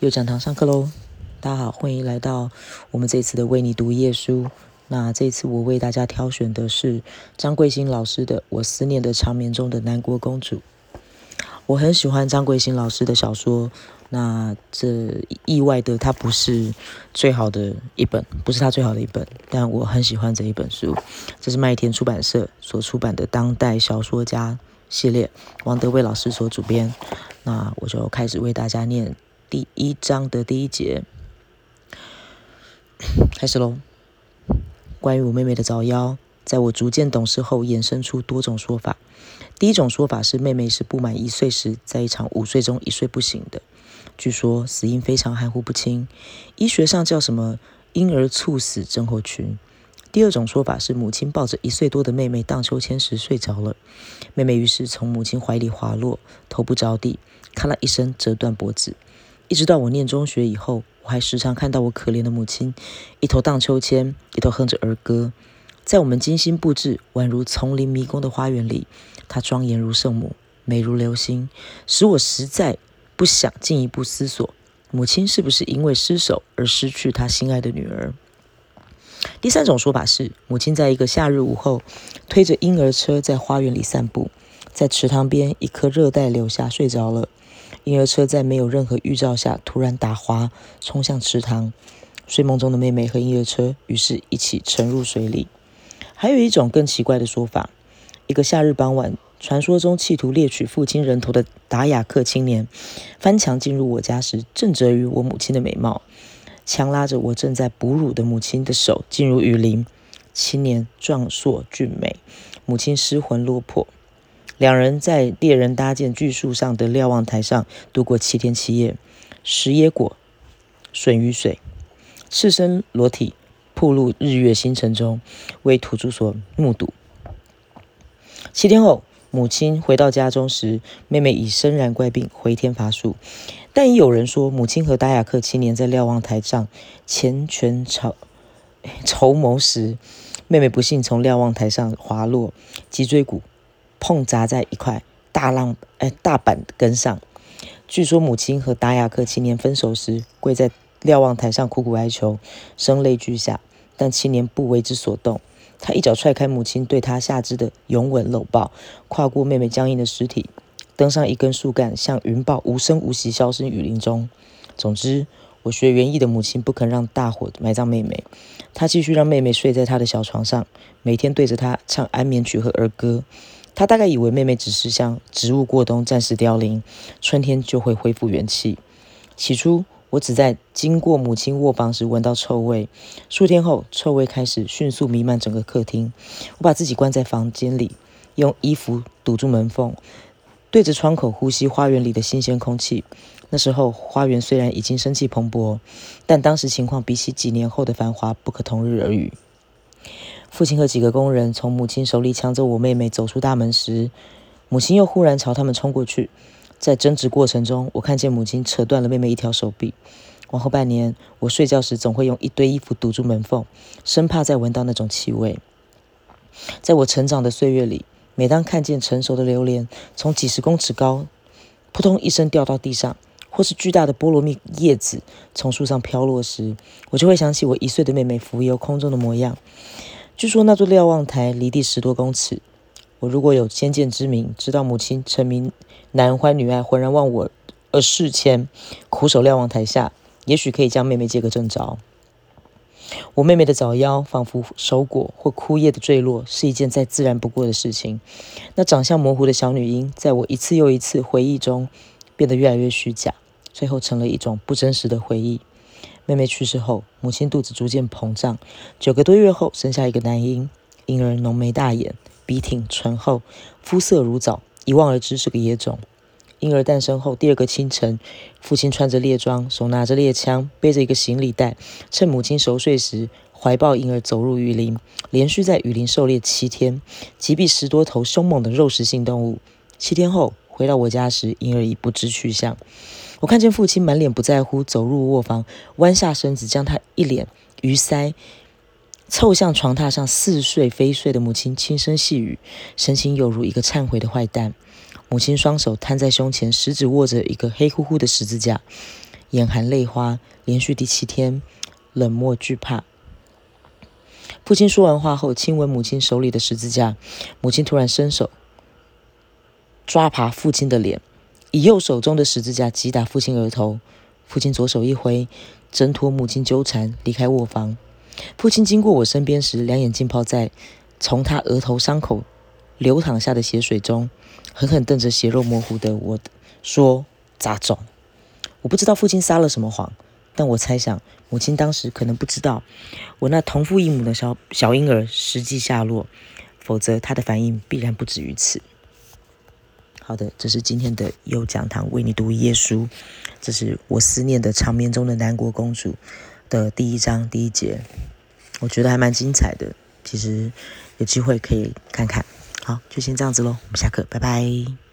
又讲堂上课喽！大家好，欢迎来到我们这次的为你读页书。那这次我为大家挑选的是张桂兴老师的《我思念的长眠中的南国公主》。我很喜欢张桂兴老师的小说。那这意外的，它不是最好的一本，不是他最好的一本，但我很喜欢这一本书。这是麦田出版社所出版的《当代小说家》系列，王德威老师所主编。那我就开始为大家念。第一章的第一节，开始喽。关于我妹妹的早夭，在我逐渐懂事后，衍生出多种说法。第一种说法是，妹妹是不满一岁时，在一场午睡中一睡不醒的。据说死因非常含糊不清，医学上叫什么“婴儿猝死症候群”。第二种说法是，母亲抱着一岁多的妹妹荡秋千时睡着了，妹妹于是从母亲怀里滑落，头部着地，咔啦一声折断脖子。一直到我念中学以后，我还时常看到我可怜的母亲，一头荡秋千，一头哼着儿歌，在我们精心布置、宛如丛林迷宫的花园里，她庄严如圣母，美如流星，使我实在不想进一步思索，母亲是不是因为失手而失去她心爱的女儿。第三种说法是，母亲在一个夏日午后，推着婴儿车在花园里散步，在池塘边一棵热带柳下睡着了。婴儿车在没有任何预兆下突然打滑，冲向池塘。睡梦中的妹妹和婴儿车于是一起沉入水里。还有一种更奇怪的说法：一个夏日傍晚，传说中企图猎取父亲人头的达雅克青年，翻墙进入我家时，正折于我母亲的美貌，强拉着我正在哺乳的母亲的手进入雨林。青年壮硕俊美，母亲失魂落魄。两人在猎人搭建巨树上的瞭望台上度过七天七夜，食野果，吮雨水，赤身裸体曝露日月星辰中，为土著所目睹。七天后，母亲回到家中时，妹妹已身染怪病，回天乏术。但已有人说，母亲和达雅克青年在瞭望台上缱绻筹筹谋时，妹妹不幸从瞭望台上滑落，脊椎骨。碰砸在一块大浪哎大板根上。据说母亲和达雅克青年分手时，跪在瞭望台上苦苦哀求，声泪俱下，但青年不为之所动。他一脚踹开母亲对他下肢的拥吻搂抱，跨过妹妹僵硬的尸体，登上一根树干，像云豹无声无息消失雨林中。总之，我学园艺的母亲不肯让大火埋葬妹妹，她继续让妹妹睡在她的小床上，每天对着她唱安眠曲和儿歌。他大概以为妹妹只是像植物过冬暂时凋零，春天就会恢复元气。起初，我只在经过母亲卧房时闻到臭味，数天后，臭味开始迅速弥漫整个客厅。我把自己关在房间里，用衣服堵住门缝，对着窗口呼吸花园里的新鲜空气。那时候，花园虽然已经生气蓬勃，但当时情况比起几年后的繁华不可同日而语。父亲和几个工人从母亲手里抢走我妹妹走出大门时，母亲又忽然朝他们冲过去。在争执过程中，我看见母亲扯断了妹妹一条手臂。往后半年，我睡觉时总会用一堆衣服堵住门缝，生怕再闻到那种气味。在我成长的岁月里，每当看见成熟的榴莲从几十公尺高扑通一声掉到地上，或是巨大的菠萝蜜叶子从树上飘落时，我就会想起我一岁的妹妹浮游空中的模样。据说那座瞭望台离地十多公尺。我如果有先见之明，知道母亲沉迷男欢女爱、浑然忘我而事前苦守瞭望台下，也许可以将妹妹接个正着。我妹妹的早夭，仿佛熟果或枯叶的坠落，是一件再自然不过的事情。那长相模糊的小女婴，在我一次又一次回忆中，变得越来越虚假，最后成了一种不真实的回忆。妹妹去世后，母亲肚子逐渐膨胀，九个多月后生下一个男婴。婴儿浓眉大眼，鼻挺唇厚，肤色如枣，一望而知是个野种。婴儿诞生后第二个清晨，父亲穿着猎装，手拿着猎枪，背着一个行李袋，趁母亲熟睡时，怀抱婴儿走入雨林，连续在雨林狩猎七天，击毙十多头凶猛的肉食性动物。七天后回到我家时，婴儿已不知去向。我看见父亲满脸不在乎，走入卧房，弯下身子，将他一脸鱼腮凑向床榻上似睡非睡的母亲，轻声细语，神情犹如一个忏悔的坏蛋。母亲双手摊在胸前，食指握着一个黑乎乎的十字架，眼含泪花，连续第七天冷漠惧怕。父亲说完话后，亲吻母亲手里的十字架。母亲突然伸手抓爬父亲的脸，以右手中的十字架击打父亲额头。父亲左手一挥，挣脱母亲纠缠，离开卧房。父亲经过我身边时，两眼浸泡在从他额头伤口流淌下的血水中，狠狠瞪着血肉模糊的我，说：“杂种！”我不知道父亲撒了什么谎，但我猜想母亲当时可能不知道我那同父异母的小小婴儿实际下落，否则他的反应必然不止于此。好的，这是今天的有讲堂为你读一页书，这是我思念的长眠中的南国公主的第一章第一节，我觉得还蛮精彩的，其实有机会可以看看。好，就先这样子喽，我们下课，拜拜。